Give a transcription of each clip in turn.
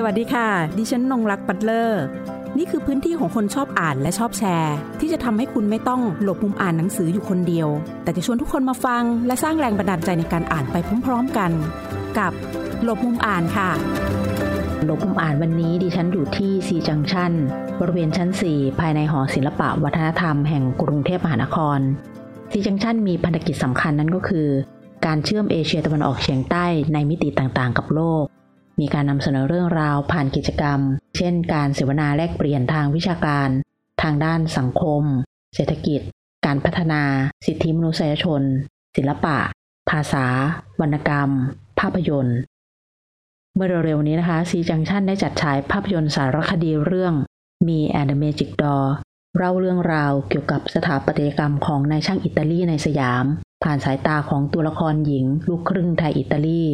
สวัสดีค่ะ ดิฉันนงรักปัตเลอร์ นี่คือพื้นที่ของคนชอบอ่านและชอบแชร์ ที่จะทำให้คุณไม่ต้องหลบมุมอ่านหนังสืออยู่คนเดียว แต่จะชวนทุกคนมาฟัง และสร้างแรงบันดาลใจในการอ่านไปพร้อม ๆกัน กับหลบมุมอ่านค่ะ หลบมุมอ่านวันนี้ดิฉันอยู่ที่ซีจังชันบริเวณชั้น 4 ภายในหอศิลปะวัฒนธรรมแห่งกรุงเทพมหานครซีจังชันมีพันธกิจสำคัญนั้นก็คือ การเชื่อมเอเชียตะวันออกเฉียงใต้ในมิติต่างๆ กับโลก มีการนำเสนอเรื่องราวผ่านกิจกรรม เช่น การเสวนาแลกเปลี่ยนทางวิชาการ ทางด้านสังคม เศรษฐกิจ การพัฒนา สิทธิมนุษยชน ศิลปะ ภาษา วรรณกรรม ภาพยนตร์ เมื่อเร็วๆนี้นะคะซีจังชันได้จัดฉายภาพยนตร์สารคดีเรื่องมีแอนด์เมจิกดอเล่าเรื่องราวเกี่ยวกับสถาปัตยกรรมของนายช่างอิตาลีในสยาม ผ่านสายตาของตัวละครหญิง ลูกครึ่งไทยอิตาลี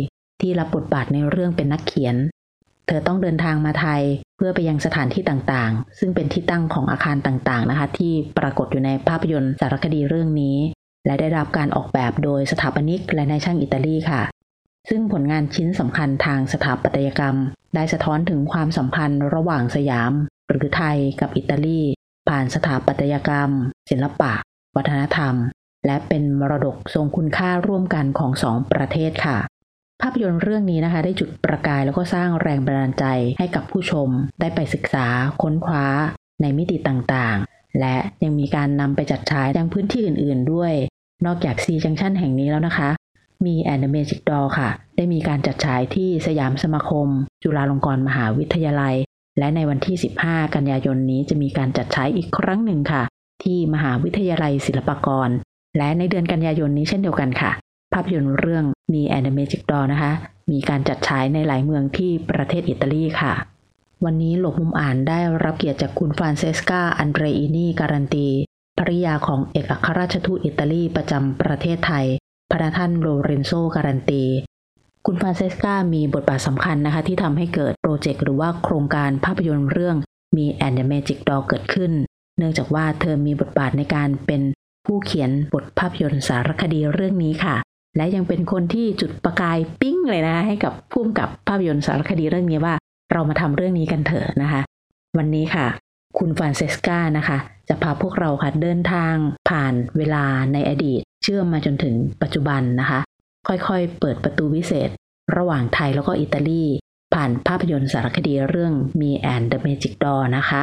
ที่รับบทบาทในเรื่องเป็นนักเขียน เธอต้องเดินทางมาไทยเพื่อไปยังสถานที่ต่างๆ ซึ่งเป็นที่ตั้งของอาคารต่างๆนะคะ ที่ปรากฏอยู่ในภาพยนตร์สารคดีเรื่องนี้ และได้รับการออกแบบโดยสถาปนิกและนายช่างอิตาลีค่ะ ซึ่งผลงานชิ้นสำคัญทางสถาปัตยกรรม ได้สะท้อนถึงความสัมพันธ์ระหว่างสยาม หรือไทยกับอิตาลี ผ่านสถาปัตยกรรม ศิลปะ วัฒนธรรม และเป็นมรดกทรงคุณค่าร่วมกันของสองประเทศค่ะ ภาพยนตร์เรื่องนี้นะคะ ได้จุดประกายแล้วก็สร้างแรงบันดาลใจให้กับผู้ชม ได้ไปศึกษาค้นคว้าในมิติต่างๆ และยังมีการนำไปจัดฉายยังพื้นที่อื่นๆด้วย นอกจากซีจังชันแห่งนี้แล้วนะคะ มีแอนด์เมจิกดอค่ะ ได้มีการจัดฉายที่สยามสมาคม จุฬาลงกรณ์มหาวิทยาลัย และในวันที่ 15 กันยายนนี้จะมีการจัดฉายอีกครั้งหนึ่งค่ะ ที่มหาวิทยาลัยศิลปากร และในเดือนกันยายนนี้เช่นเดียวกันค่ะ ภาพยนตร์เรื่องมีแอนด์เมจิกดอนะคะ มีการจัดฉายในหลายเมืองที่ประเทศอิตาลีค่ะ วันนี้หลบมุมอ่านได้รับเกียรติจากคุณฟรานเซสกา อันเดรอินีการันตี ภริยาของเอกอัครราชทูตอิตาลีประจำประเทศไทย พระท่านโลเรนโซการันตี คุณฟรานเซสกา มีบทบาทสำคัญนะคะ ที่ทำให้เกิดโปรเจกต์หรือว่าโครงการภาพยนตร์เรื่องมีแอนด์เมจิกดอเกิดขึ้น เนื่องจากว่าเธอมีบทบาทในการเป็นผู้เขียนบทภาพยนตร์สารคดีเรื่องนี้ค่ะ และยังเป็นคนที่จุดประกายปิ้งเลยนะ ให้กับผู้กำกับภาพยนตร์สารคดีเรื่องนี้ว่า เรามาทำเรื่องนี้กันเถอะนะคะ วันนี้ค่ะ คุณฟรานเซสกานะคะ จะพาพวกเราค่ะเดินทางผ่านเวลาในอดีต เชื่อมมาจนถึงปัจจุบันนะคะ ค่อยๆ เปิดประตูวิเศษ ระหว่างไทยแล้วก็อิตาลี ผ่านภาพยนตร์สารคดีเรื่องมีแอนด์เดอะเมจิกดนะคะ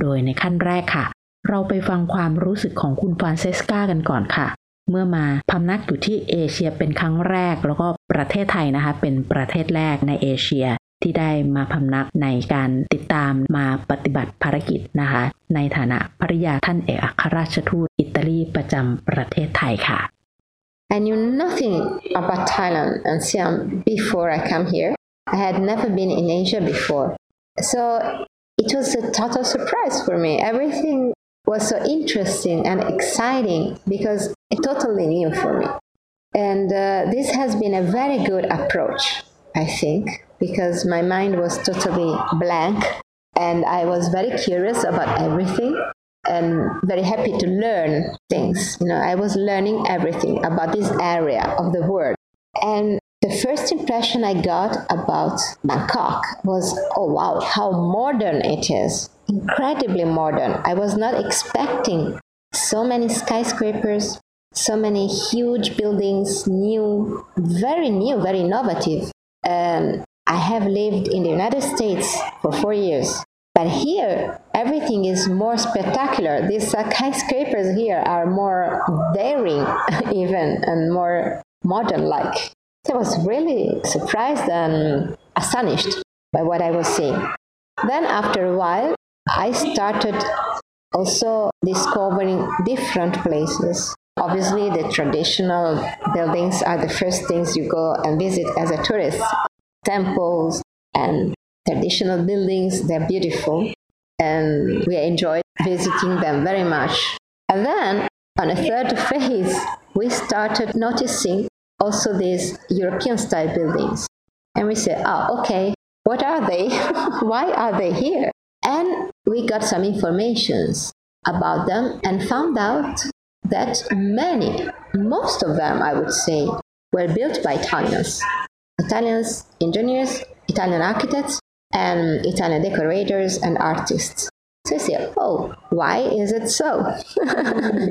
โดยในขั้นแรกค่ะ เราไปฟังความรู้สึกของคุณฟรานเซสกากันก่อนค่ะ เมื่อมาพำนักอยู่ที่เอเชียเป็นครั้งแรก แล้วก็ประเทศไทยนะคะเป็นประเทศแรกในเอเชียที่ได้มาพำนักในการติดตามมาปฏิบัติภารกิจนะคะ ในฐานะภริยาท่านเอกอัครราชทูตอิตาลีประจำประเทศไทยค่ะ I knew nothing about Thailand and Siam before I came here. I had never been in Asia before. So it was a total surprise for me. Everything was so interesting and exciting because totally new for me. And uh, this has been a very good approach, I think, because my mind was totally blank and I was very curious about everything and very happy to learn things. You know, I was learning everything about this area of the world. And the first impression I got about Bangkok was, oh wow, how modern it is. Incredibly modern. I was not expecting so many skyscrapers, so many huge buildings, new, very new, very innovative. And I have lived in the United States for four years. But here, everything is more spectacular. These uh, skyscrapers here are more daring, even, and more modern like. I was really surprised and astonished by what I was seeing. Then, after a while, I started also discovering different places. Obviously, the traditional buildings are the first things you go and visit as a tourist. Temples and traditional buildings, they're beautiful, and we enjoyed visiting them very much. And then, on a third phase, we started noticing also these European style buildings. And we said, oh, okay, what are they? Why are they here? And we got some informations about them and found out that many, most of them, I would say, were built by Italians. Italians, engineers, Italian architects, and Italian decorators and artists. So you say, oh, why is it so?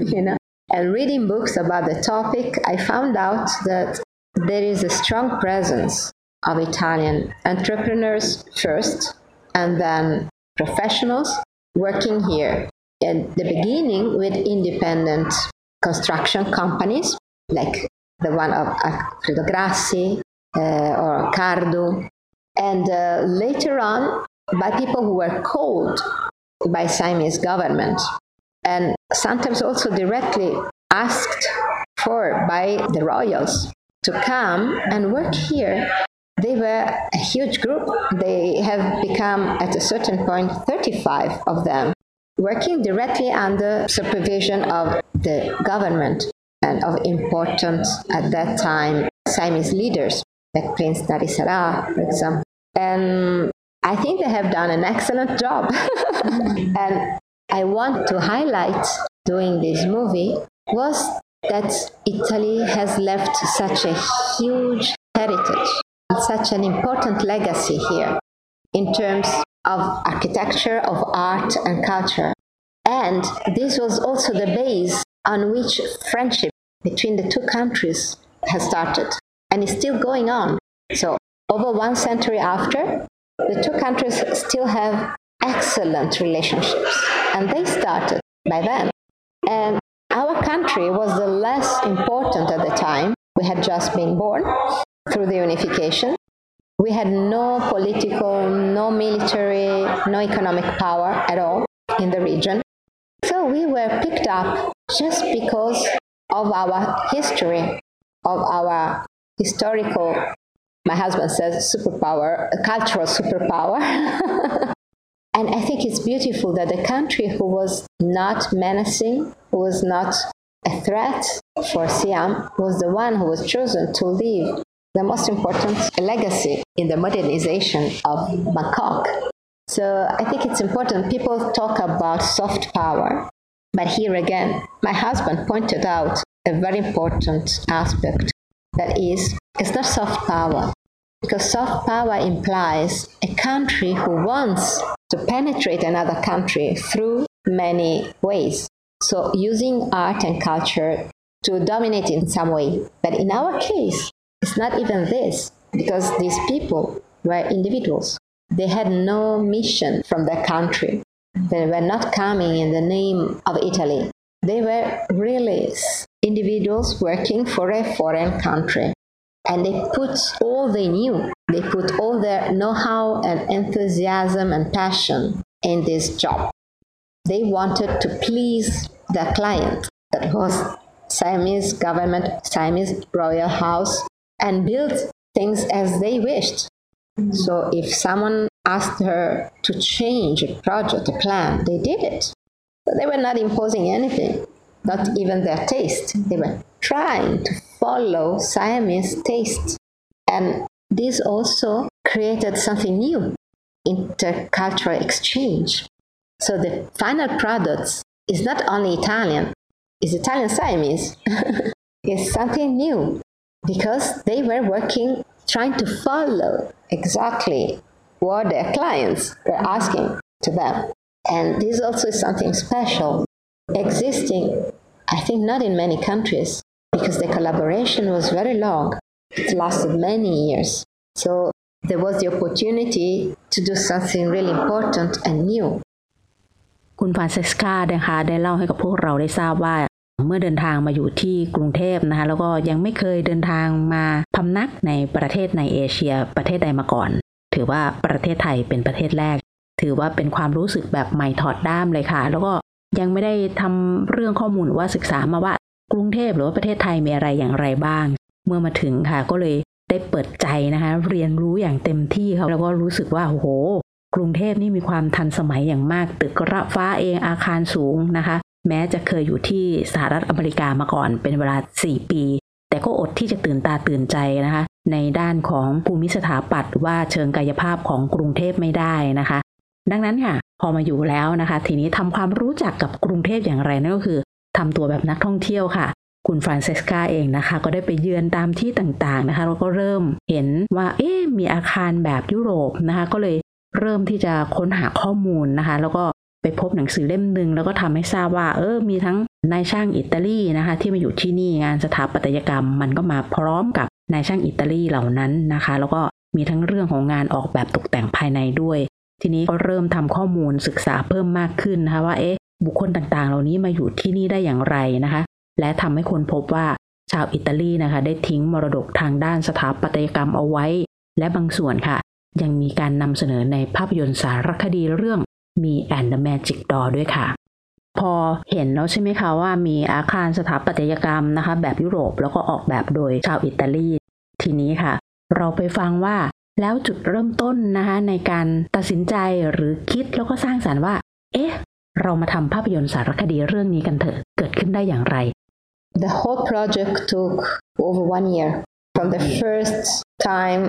you know, and reading books about the topic, I found out that there is a strong presence of Italian entrepreneurs first, and then professionals working here. At the beginning, with independent construction companies like the one of Alfredo Grassi uh, or Cardo, and uh, later on by people who were called by Siamese government and sometimes also directly asked for by the royals to come and work here. They were a huge group. They have become, at a certain point, 35 of them, working directly under supervision of the government and of important, at that time, Siamese leaders, like Prince Narisara, for example. And I think they have done an excellent job. and I want to highlight doing this movie was that Italy has left such a huge heritage, such an important legacy here in terms of architecture, of art and culture. And this was also the base on which friendship between the two countries has started and is still going on. So, over one century after, the two countries still have excellent relationships, and they started by then. And our country was the less important at the time. We had just been born through the unification. We had no political, no military, no economic power at all in the region. So we were picked up just because of our history, of our historical, my husband says superpower, a cultural superpower. and I think it's beautiful that the country who was not menacing, who was not a threat for Siam, was the one who was chosen to leave the most important legacy in the modernization of Bangkok. So I think it's important. People talk about soft power, but here again, my husband pointed out a very important aspect that is, it's not soft power. Because soft power implies a country who wants to penetrate another country through many ways. So, using art and culture to dominate in some way. But in our case, it's not even this, because these people were individuals. They had no mission from their country. They were not coming in the name of Italy. They were really individuals working for a foreign country. And they put all they knew, they put all their know how and enthusiasm and passion in this job. They wanted to please their client, that was Siamese government, Siamese royal house, and build things as they wished. Mm-hmm. So if someone asked her to change a project, a plan, they did it. But they were not imposing anything not even their taste. They were trying to follow Siamese taste. And this also created something new intercultural exchange. So the final product is not only Italian, it's Italian Siamese. it's something new because they were working, trying to follow exactly what their clients were asking to them. And this also is something special existing, I think not in many countries, because the collaboration was very long. It lasted many years. So there was the opportunity to do something really important and new. คุณฟานเซสกานะคะได้เล่าให้กับพวกเราได้ทราบว่า เมื่อเดินทางมาอยู่ที่กรุงเทพนะคะแล้วก็ยังไม่เคยเดินทางมาพำนักในประเทศในเอเชียประเทศใดมาก่อน ถือว่าประเทศไทยเป็นประเทศแรก ถือว่าเป็นความรู้สึกแบบใหม่ถอดด้ามเลยค่ะ แล้วก็ยังไม่ได้ทำเรื่องข้อมูลว่าศึกษามาว่ากรุงเทพหรือว่าประเทศไทยมีอะไรอย่างไรบ้าง เมื่อมาถึงค่ะก็เลยได้เปิดใจนะคะเรียนรู้อย่างเต็มที่ครับแล้วก็รู้สึกว่าโอ้โห กรุงเทพนี่มีความทันสมัยอย่างมาก ตึกระฟ้าเองอาคารสูงนะคะ แม้จะเคยอยู่ที่สหรัฐอเมริกามาก่อนเป็นเวลา 4 ปี แต่ก็อดที่จะตื่นตาตื่นใจนะคะ ในด้านของภูมิสถาปัตย์ว่าเชิงกายภาพของกรุงเทพไม่ได้นะคะ ดังนั้นค่ะ พอมาอยู่แล้วนะคะ ทีนี้ทำความรู้จักกับกรุงเทพอย่างไรนั่นก็คือทำตัวแบบนักท่องเที่ยวค่ะคุณฟรานเซสกาเองนะคะ ก็ได้ไปเยือนตามที่ต่างๆนะคะแล้วก็เริ่มเห็นว่า เอ๊มีอาคารแบบยุโรปนะคะ ก็เลยเริ่มที่จะค้นหาข้อมูลนะคะ แล้วก็ ไปพบหนังสือเล่มหนึ่งแล้วก็ทำให้ทราบว่า เออมีทั้งนายช่างอิตาลีนะคะ ที่มาอยู่ที่นี่งานสถาปัตยกรรม มันก็มาพร้อมกับนายช่างอิตาลีเหล่านั้นนะคะ แล้วก็มีทั้งเรื่องของงานออกแบบตกแต่งภายในด้วย ทีนี้ก็เริ่มทำข้อมูลศึกษาเพิ่มมากขึ้นนะคะว่าเอ๊ะบุคคลต่างๆ เหล่านี้มาอยู่ที่นี่ได้อย่างไรนะคะ และทำให้คนพบว่าชาวอิตาลีนะคะ ได้ทิ้งมรดกทางด้านสถาปัตยกรรมเอาไว้ และบางส่วนค่ะ ยังมีการนำเสนอในภาพยนตร์สารคดีเรื่อง มี and the Magic Door ด้วยค่ะ พอเห็นแล้วใช่ไหมคะว่ามีอาคารสถาปัตยกรรมนะคะ แบบยุโรปแล้วก็ออกแบบโดยชาวอิตาลี ทีนี้ค่ะ เราไปฟังว่าแล้วจุดเริ่มต้นนะคะในการตัดสินใจหรือคิดแล้วก็สร้างสารรค์ว่า เอ๊ะ เรามาทำภาพยนตร์สารคดีเรื่องนี้กันเถอะเกิดขึ้นได้อย่างไร The whole project took over one year. From the first time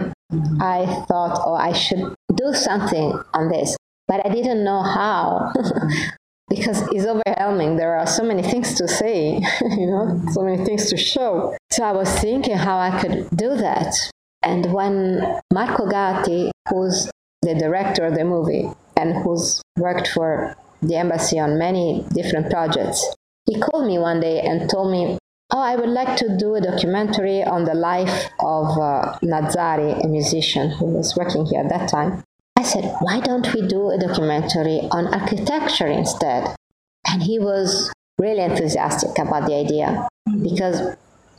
I thought, oh, I should do something on this, but I didn't know how because it's overwhelming. There are so many things to say, you know, so many things to show. So I was thinking how I could do that. And when Marco Gatti, who's the director of the movie and who's worked for the embassy on many different projects, he called me one day and told me, Oh, I would like to do a documentary on the life of uh, Nazari, a musician who was working here at that time. I said, Why don't we do a documentary on architecture instead? And he was really enthusiastic about the idea because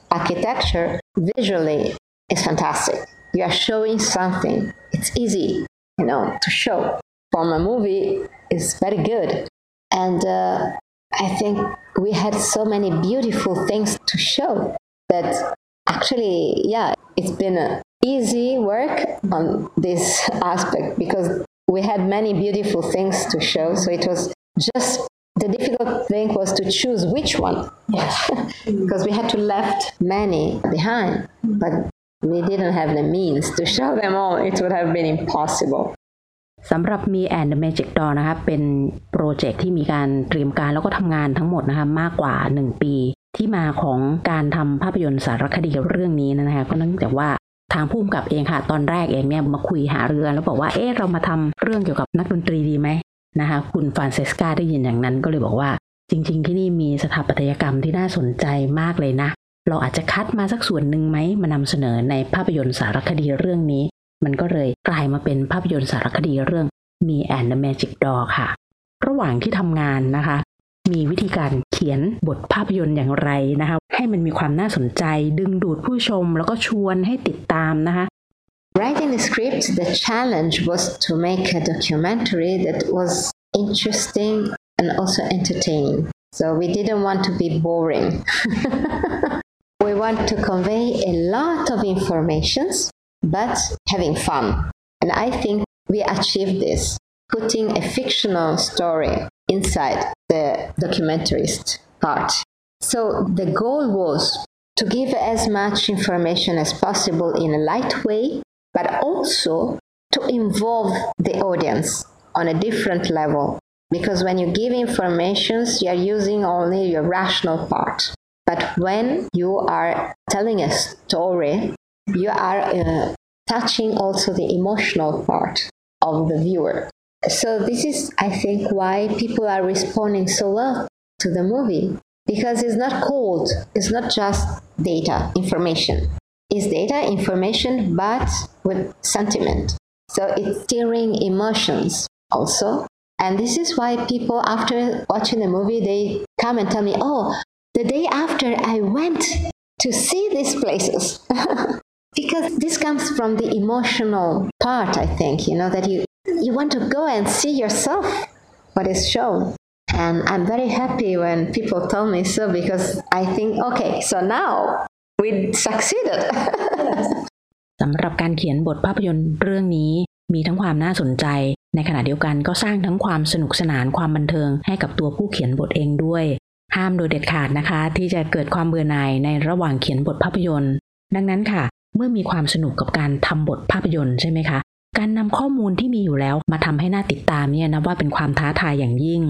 architecture visually is fantastic. You are showing something, it's easy, you know, to show. From a movie, is very good. And uh, I think we had so many beautiful things to show that actually, yeah, it's been a easy work on this aspect because we had many beautiful things to show. So it was just the difficult thing was to choose which one yes. because we had to left many behind, but we didn't have the means to show them all. It would have been impossible. สำหรับ Me and the Magic Door นะครับเป็นโปรเจกต์ที่มีการเตรียมการแล้วก็ทำงานทั้งหมดนะคะมากกว่า 1 ทางผู้กำกับเองค่ะ ตอนแรกเองเนี่ยมาคุยหาเรือแล้วบอกว่าเอ๊ะเรามาทำเรื่องเกี่ยวกับนักดนตรีดีไหมนะคะคุณฟรานเซสกาได้ยินอย่างนั้นก็เลยบอกว่า จริง ๆ ที่นี่มีสถาปัตยกรรมที่น่าสนใจมากเลยนะ เราอาจจะคัดมาสักส่วนหนึ่งไหมมานำเสนอในภาพยนตร์สารคดีเรื่องนี้ มันก็เลยกลายมาเป็นภาพยนตร์สารคดีเรื่องมี and the Magic Door ค่ะ ระหว่างที่ทำงานนะคะ มีวิธีการเขียนบทภาพยนตร์อย่างไรนะคะ ให้มันมีความน่าสนใจดึงดูดผู้ชมแล้วก็ชวนให้ติดตามนะคะ Writing the script, the challenge was to make a documentary that was interesting and also entertaining. So we didn't want to be boring. we want to convey a lot of informations, but having fun. And I think we achieved this, putting a fictional story inside the documentarist part. So the goal was to give as much information as possible in a light way, but also to involve the audience on a different level. Because when you give informations, you are using only your rational part. But when you are telling a story, you are uh, touching also the emotional part of the viewer. So, this is, I think, why people are responding so well to the movie. Because it's not cold, it's not just data, information. It's data, information, but with sentiment. So, it's stirring emotions also. And this is why people, after watching the movie, they come and tell me, oh, the day after I went to see these places. because this comes from the emotional part, I think, you know, that you, you want to go and see yourself what is shown. And I'm very happy when people tell me so because I think, okay, so now we succeeded. สำหรับการเขียนบทภาพยนตร์เรื่องนี้มีทั้งความน่าสนใจ ในขณะเดียวกันก็สร้างทั้งความสนุกสนานความบันเทิงให้กับตัวผู้เขียนบทเองด้วย ห้ามโดยเด็ดขาดนะคะ ที่จะเกิดความเบื่อหน่ายในระหว่างเขียนบทภาพยนตร์ ดังนั้นค่ะ เมื่อมีความสนุกกับการทำบทภาพยนตร์ใช่ไหมคะ การนำข้อมูลที่มีอยู่แล้วมาทำให้น่าติดตามเนี่ยนับว่าเป็นความท้าทายอย่างยิ่ง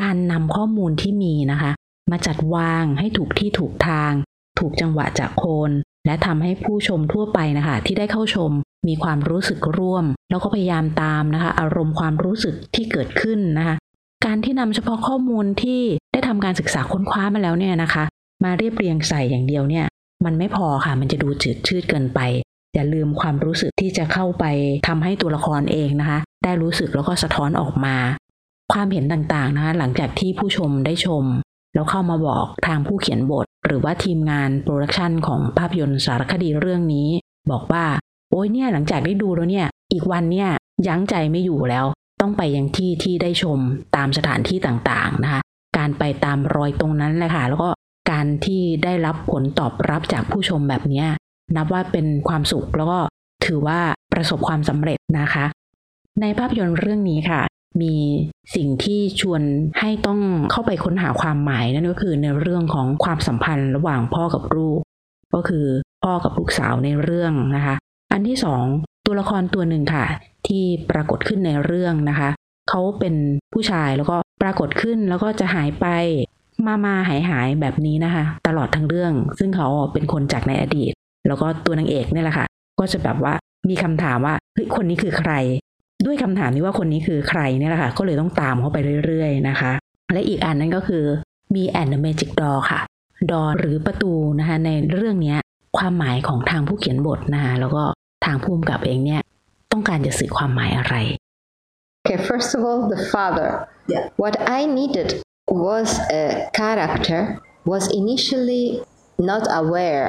การนำข้อมูลที่มีนะคะ มาจัดวางให้ถูกที่ถูกทาง ถูกจังหวะจากโคน และทำให้ผู้ชมทั่วไปนะคะ ที่ได้เข้าชมมีความรู้สึกร่วม แล้วก็พยายามตามนะคะ อารมณ์ความรู้สึกที่เกิดขึ้นนะคะ การที่นำเฉพาะข้อมูลที่ได้ทำการศึกษาค้นคว้ามาแล้วเนี่ยนะคะ มาเรียบเรียงใส่อย่างเดียวเนี่ย มันไม่พอค่ะ มันจะดูจืดชืดเกินไป อย่าลืมความรู้สึกที่จะเข้าไปทำให้ตัวละครเองนะคะ ได้รู้สึกแล้วก็สะท้อนออกมา ความเห็นต่างๆนะคะหลังจากที่ผู้ชมได้ชม แล้วเข้ามาบอกทางผู้เขียนบท หรือว่าทีมงานโปรดักชันของภาพยนตร์สารคดีเรื่องนี้ บอกว่า โอ้ยเนี่ยหลังจากได้ดูแล้วเนี่ย อีกวันเนี่ยยั้งใจไม่อยู่แล้ว ต้องไปยังที่ที่ได้ชมตามสถานที่ต่างๆนะคะ การไปตามรอยตรงนั้นแหละค่ะแล้วก็การที่ได้รับผลตอบรับจากผู้ชมแบบเนี้ย นับว่าเป็นความสุขแล้วก็ถือว่าประสบความสำเร็จนะคะ ในภาพยนตร์เรื่องนี้ค่ะ มีสิ่งที่ชวนให้ต้องเข้าไปค้นหาความหมายนั่นก็คือในเรื่องของความสัมพันธ์ระหว่างพ่อกับลูก ก็คือพ่อกับลูกสาวในเรื่องนะคะ อันที่สองตัวละครตัวหนึ่งค่ะ ที่ปรากฏขึ้นในเรื่องนะคะ เขาเป็นผู้ชายแล้วก็ปรากฏขึ้นแล้วก็จะหายไปมามาหายหายแบบนี้นะคะ ตลอดทั้งเรื่อง ซึ่งเขาเป็นคนจากในอดีต แล้วก็ตัวนางเอกเนี่ยแหละค่ะ ก็จะแบบว่ามีคำถามว่าเฮ้ยคนนี้คือใคร ด้วยคำถามนี้ว่าคนนี้คือใครเนี่ยแหละค่ะ ก็เลยต้องตามเขาไปเรื่อยๆนะคะ และอีกอันนั้นก็คือมีแอนด์เมจิกดอค่ะ ดอหรือประตูนะคะในเรื่องนี้ความหมายของทางผู้เขียนบทนะคะแล้วก็ทางผู้กำกับเองเนี่ยต้องการจะสื่อความหมายอะไร Okay, first of all, the father. Yeah. What I needed was a character was initially not aware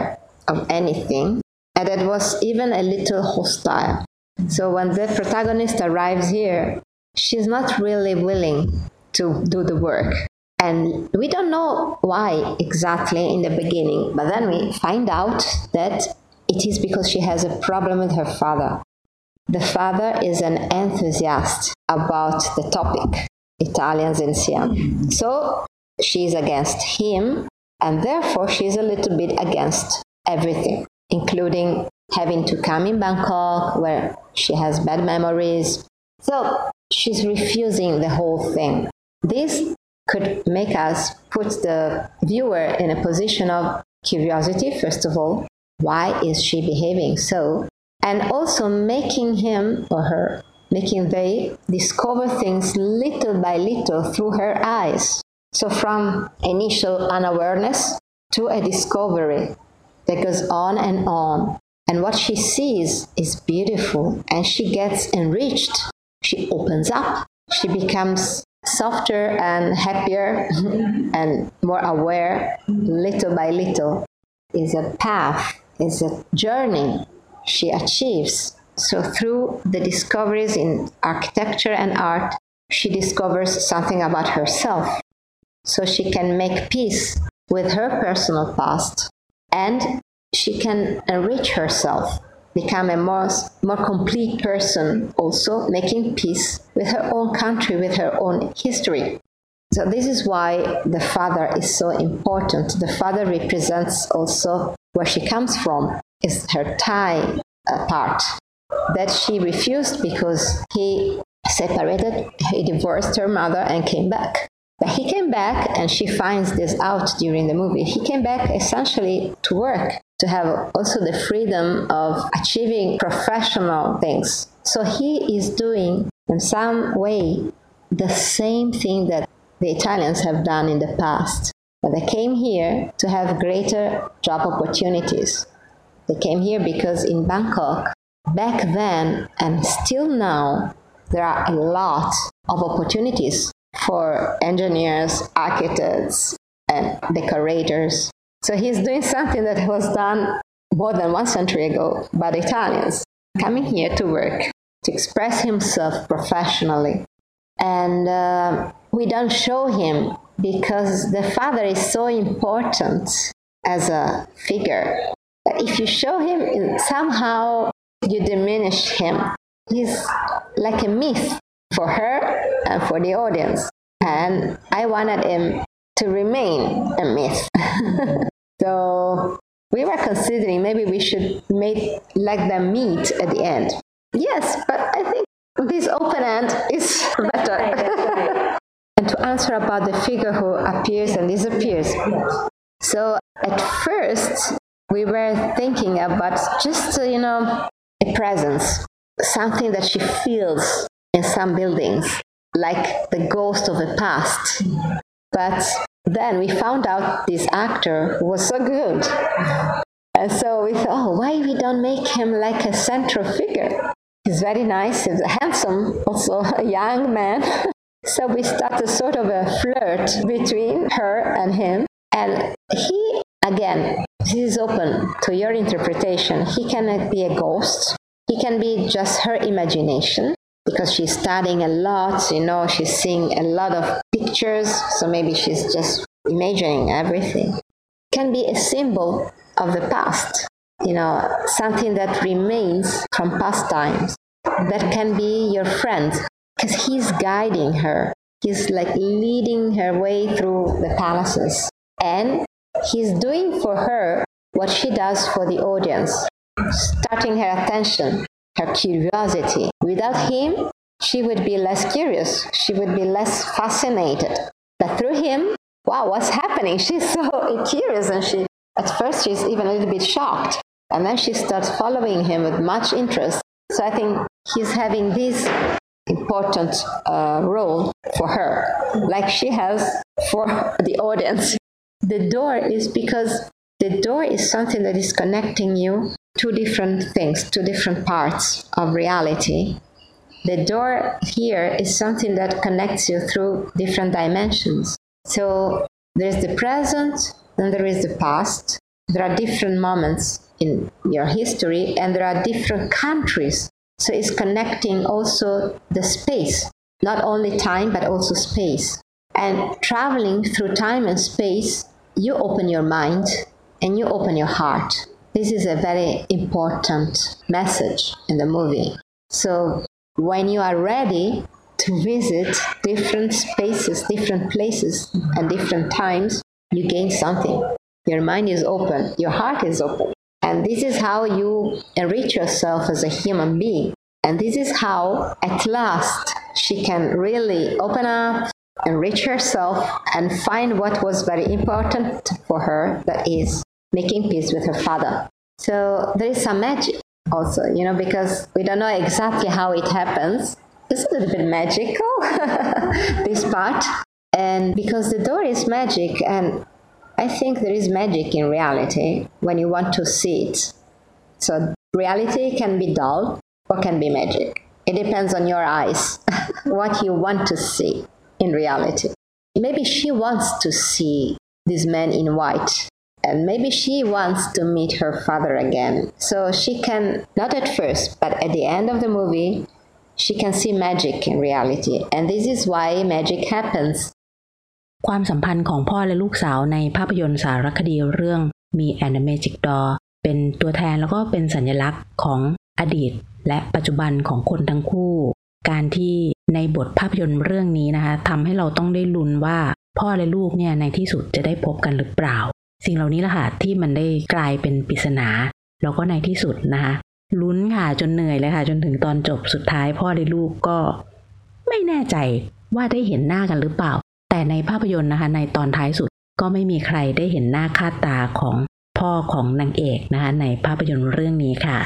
of anything and that was even a little hostile. So when the protagonist arrives here, she's not really willing to do the work. And we don't know why exactly in the beginning, but then we find out that it is because she has a problem with her father. The father is an enthusiast about the topic, Italians in Siam. So she's against him, and therefore she's a little bit against everything, including having to come in Bangkok where she has bad memories. So she's refusing the whole thing. This could make us put the viewer in a position of curiosity, first of all. Why is she behaving so? and also making him or her, making they discover things little by little through her eyes. So from initial unawareness to a discovery that goes on and on. And what she sees is beautiful and she gets enriched. She opens up. She becomes softer and happier and more aware little by little. Is a path, is a journey she achieves. So, through the discoveries in architecture and art, she discovers something about herself. So, she can make peace with her personal past and she can enrich herself, become a more, more complete person, also making peace with her own country, with her own history. So, this is why the father is so important. The father represents also where she comes from, is her Thai uh, part that she refused because he separated, he divorced her mother and came back. But he came back and she finds this out during the movie. He came back essentially to work, to have also the freedom of achieving professional things. So he is doing in some way the same thing that the Italians have done in the past. But they came here to have greater job opportunities. They came here because in Bangkok, back then and still now, there are a lot of opportunities for engineers, architects, and decorators. So he's doing something that was done more than one century ago by the Italians, coming here to work, to express himself professionally. And uh, we don't show him because the father is so important as a figure if you show him somehow you diminish him he's like a myth for her and for the audience. And i wanted him to remain a myth. So we were considering maybe we should make like them meet at the end. Yes but i think this open end is better. and to answer about the figure who appears and disappears. So at first we were thinking about just you know a presence. Something that she feels in some buildings, like the ghost of the past. But then we found out this actor was so good. And so we thought, oh, why we don't make him like a central figure? He's very nice, he's handsome, also a young man. so we started sort of a flirt between her and him. And he, again, this is open to your interpretation. He can be a ghost, he can be just her imagination because she's studying a lot, you know, she's seeing a lot of pictures, so maybe she's just imagining everything. Can be a symbol of the past, you know, something that remains from past times. That can be your friend because he's guiding her. He's like leading her way through the palaces. And he's doing for her what she does for the audience, starting her attention, her curiosity. Without him, she would be less curious, she would be less fascinated. But through him, wow, what's happening? She's so curious and she, at first, she's even a little bit shocked. And then she starts following him with much interest. So I think he's having this important uh, role for her, like she has for the audience. The door is because the door is something that is connecting you to different things, to different parts of reality. The door here is something that connects you through different dimensions. So there's the present, then there is the past. There are different moments in your history, and there are different countries. So it's connecting also the space, not only time, but also space. And traveling through time and space, you open your mind and you open your heart. This is a very important message in the movie. So when you are ready to visit different spaces, different places, and different times, you gain something. Your mind is open, your heart is open. And this is how you enrich yourself as a human being. And this is how, at last, she can really open up, enrich herself, and find what was very important for her that is making peace with her father. So there is some magic also, you know, because we don't know exactly how it happens. It's a little bit magical, this part. And because the door is magic, and I think there is magic in reality when you want to see it. So reality can be dull or can be magic. It depends on your eyes, what you want to see in reality. Maybe she wants to see this man in white and maybe she wants to meet her father again. So she can, not at first, but at the end of the movie, she can see magic in reality. And this is why magic happens. ความสัมพันธ์ของพ่อและลูกสาวในภาพยนตร์สารคดีเรื่องมี and the Magic Door เป็นตัวแทนแล้วก็เป็นสัญลักษณ์ของอดีต และปัจจุบันของคนทั้งคู่ การที่ ในบทภาพยนตร์เรื่องนี้นะคะทำให้เราต้องได้ลุ้นว่าพ่อและลูกเนี่ยในที่สุดจะได้พบกันหรือเปล่า สิ่งเหล่านี้แหละค่ะที่มันได้กลายเป็นปริศนา แล้วก็ในที่สุดนะคะลุ้นค่ะจนเหนื่อยเลยค่ะ จนถึงตอนจบสุดท้าย พ่อและลูกก็ ไม่แน่ใจว่าได้เห็นหน้ากันหรือเปล่า แต่ในภาพยนตร์นะคะ ในตอนท้ายสุดก็ไม่มีใครได้เห็นหน้าค่าตาของพ่อของนางเอกนะคะ ในภาพยนตร์เรื่องนี้ค่ะ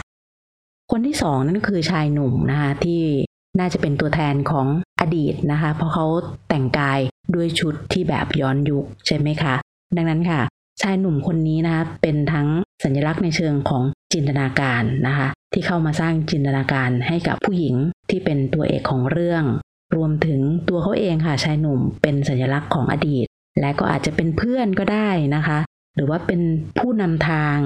คนที่สองนั่นคือชายหนุ่มนะคะที่ น่าจะเป็นตัวแทนของอดีตนะคะ เพราะเขาแต่งกายด้วยชุดที่แบบย้อนยุคใช่ไหมคะ ดังนั้นค่ะ ชายหนุ่มคนนี้นะคะเป็นทั้งสัญลักษณ์ในเชิงของจินตนาการนะคะ ที่เข้ามาสร้างจินตนาการให้กับผู้หญิงที่เป็นตัวเอกของเรื่อง รวมถึงตัวเขาเองค่ะชายหนุ่มเป็นสัญลักษณ์ของอดีต และก็อาจจะเป็นเพื่อนก็ได้นะคะ หรือว่าเป็นผู้นำทาง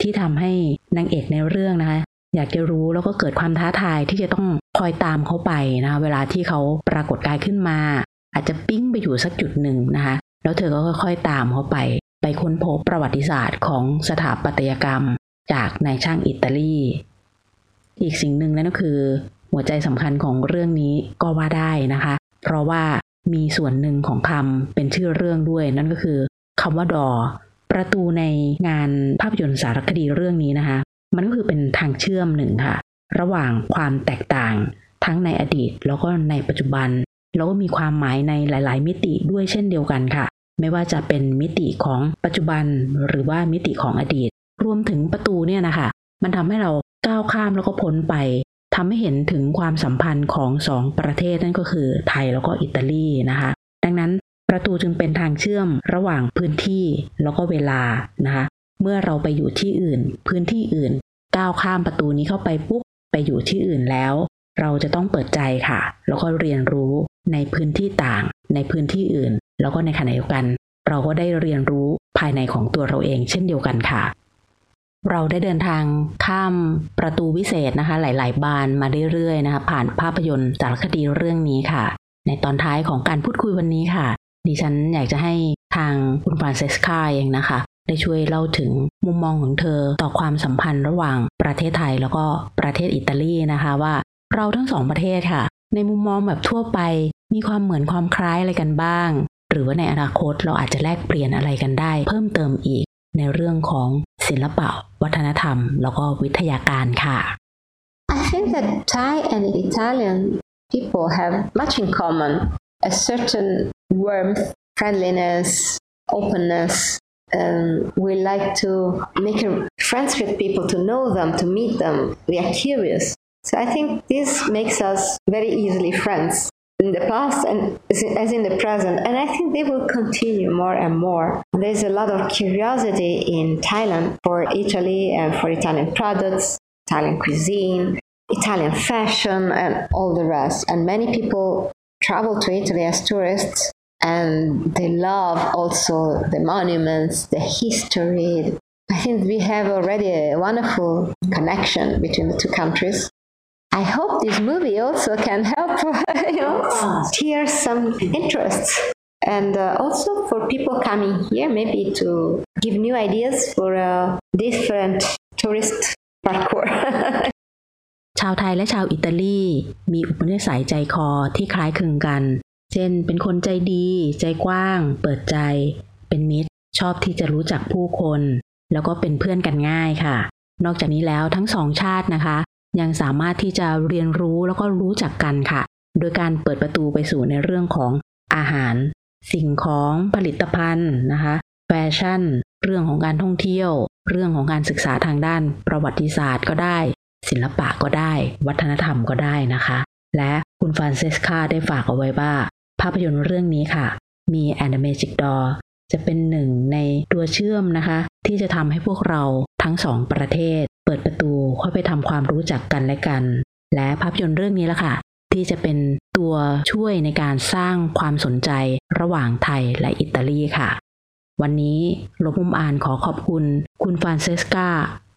ที่ทำให้นางเอกในเรื่องนะคะ อยากจะรู้แล้วก็เกิดความท้าทายที่จะต้องคอยตามเขาไปนะคะเวลาที่เขาปรากฏกายขึ้นมา อาจจะปิ้งไปอยู่สักจุดหนึ่งนะคะแล้วเธอก็ค่อยๆตามเขาไป ไปค้นพบประวัติศาสตร์ของสถาปัตยกรรม จากนายช่างอิตาลี อีกสิ่งหนึ่งนั่นก็คือ หัวใจสำคัญของเรื่องนี้ก็ว่าได้นะคะ เพราะว่ามีส่วนหนึ่งของคำเป็นชื่อเรื่องด้วย นั่นก็คือคำว่าดอ ประตูในงานภาพยนตร์สารคดีเรื่องนี้นะคะ มันก็คือเป็นทางเชื่อมหนึ่งค่ะ ระหว่างความแตกต่าง ทั้งในอดีตแล้วก็ในปัจจุบัน แล้วก็มีความหมายในหลาย ๆ มิติด้วยเช่นเดียวกันค่ะ ไม่ว่าจะเป็นมิติของปัจจุบันหรือว่ามิติของอดีต รวมถึงประตูเนี่ยนะคะ มันทำให้เราก้าวข้ามแล้วก็พ้นไปทำให้เห็นถึงความสัมพันธ์ของสองประเทศนั่นก็คือไทยแล้วก็อิตาลีนะคะ ดังนั้นประตูจึงเป็นทางเชื่อมระหว่างพื้นที่แล้วก็เวลานะคะ เมื่อเราไปอยู่ที่อื่น พื้นที่อื่น ก้าวข้ามประตูนี้เข้าไปปุ๊บไปอยู่ที่อื่นแล้ว เราจะต้องเปิดใจค่ะ แล้วก็เรียนรู้ในพื้นที่ต่าง ในพื้นที่อื่น แล้วก็ในขณะเดียวกัน เราก็ได้เรียนรู้ภายในของตัวเราเอง เช่นเดียวกันค่ะ เราได้เดินทางข้ามประตูวิเศษนะคะ หลาย ๆ บานมาเรื่อยๆนะคะ ผ่านภาพยนตร์สารคดีเรื่องนี้ค่ะ ในตอนท้ายของการพูดคุยวันนี้ค่ะ ดิฉันอยากจะให้ทางคุณฟรานเซสคาเองนะคะ ได้ช่วยเล่าถึงมุมมองของเธอต่อความสัมพันธ์ระหว่างประเทศไทยแล้วก็ประเทศอิตาลีนะคะว่า เราทั้งสองประเทศค่ะ ในมุมมองแบบทั่วไป มีความเหมือนความคล้ายอะไรกันบ้าง หรือว่าในอนาคตเราอาจจะแลกเปลี่ยนอะไรกันได้ เพิ่มเติมอีก ในเรื่องของศิลปะ วัฒนธรรม แล้วก็วิทยาการค่ะ I think that Thai and Italian people have much in common a certain warmth, friendliness, openness. Um, we like to make friends with people, to know them, to meet them. We are curious. So I think this makes us very easily friends in the past and as in the present. And I think they will continue more and more. There's a lot of curiosity in Thailand for Italy and for Italian products, Italian cuisine, Italian fashion, and all the rest. And many people travel to Italy as tourists and they love also the monuments, the history. I think we have already a wonderful connection between the two countries. I hope this movie also can help, you know, steer some interests. And uh, also for people coming here, maybe to give new ideas for a different tourist parkour. ชาวไทยและชาวอิตาลี มีอุปนิสัยใจคอที่คล้ายคลึงกัน เช่น เป็นคนใจดี ใจกว้าง เปิดใจ เป็นมิตร ชอบที่จะรู้จักผู้คน แล้วก็เป็นเพื่อนกันง่ายค่ะ นอกจากนี้แล้วทั้งสองชาตินะคะ ยังสามารถที่จะเรียนรู้แล้วก็รู้จักกันค่ะ โดยการเปิดประตูไปสู่ในเรื่องของอาหาร สิ่งของผลิตภัณฑ์นะคะ แฟชั่น เรื่องของการท่องเที่ยว เรื่องของการศึกษาทางด้านประวัติศาสตร์ก็ได้ ศิลปะก็ได้ วัฒนธรรมก็ได้นะคะ และคุณฟรานเซสคาได้ฝากเอาไว้ว่า ภาพยนตร์เรื่องนี้ค่ะ มี a n i m a g i c Door จะเป็นหนึ่งในตัวเชื่อมนะคะ ที่จะทำให้พวกเราทั้งสองประเทศ เปิดประตูเข้าไปทำความรู้จักกันและกัน และภาพยนตร์เรื่องนี้ละค่ะ ที่จะเป็นตัวช่วยในการสร้างความสนใจระหว่างไทยและอิตาลีค่ะ วันนี้ลบมุมอ่านขอขอบคุณ คุณฟรานเซสกา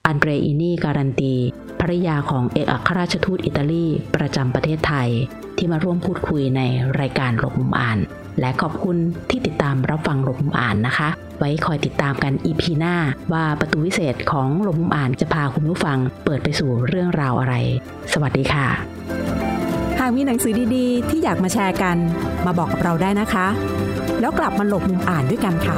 อันเดรอินีการันตีภริยาของเอกอัครราชทูตอิตาลีประจำประเทศไทย ที่มาร่วมพูดคุยในรายการลบมุมอ่าน และขอบคุณที่ติดตามรับฟังลบมุมอ่านนะคะ ไว้คอยติดตามกันอีพีหน้าว่าประตูวิเศษของลบมุมอ่านจะพาคุณผู้ฟังเปิดไปสู่เรื่องราวอะไร สวัสดีค่ะ หากมีหนังสือดีๆ ที่อยากมาแชร์กัน มาบอกกับเราได้นะคะ แล้วกลับมาหลบมุมอ่านด้วยกันค่ะ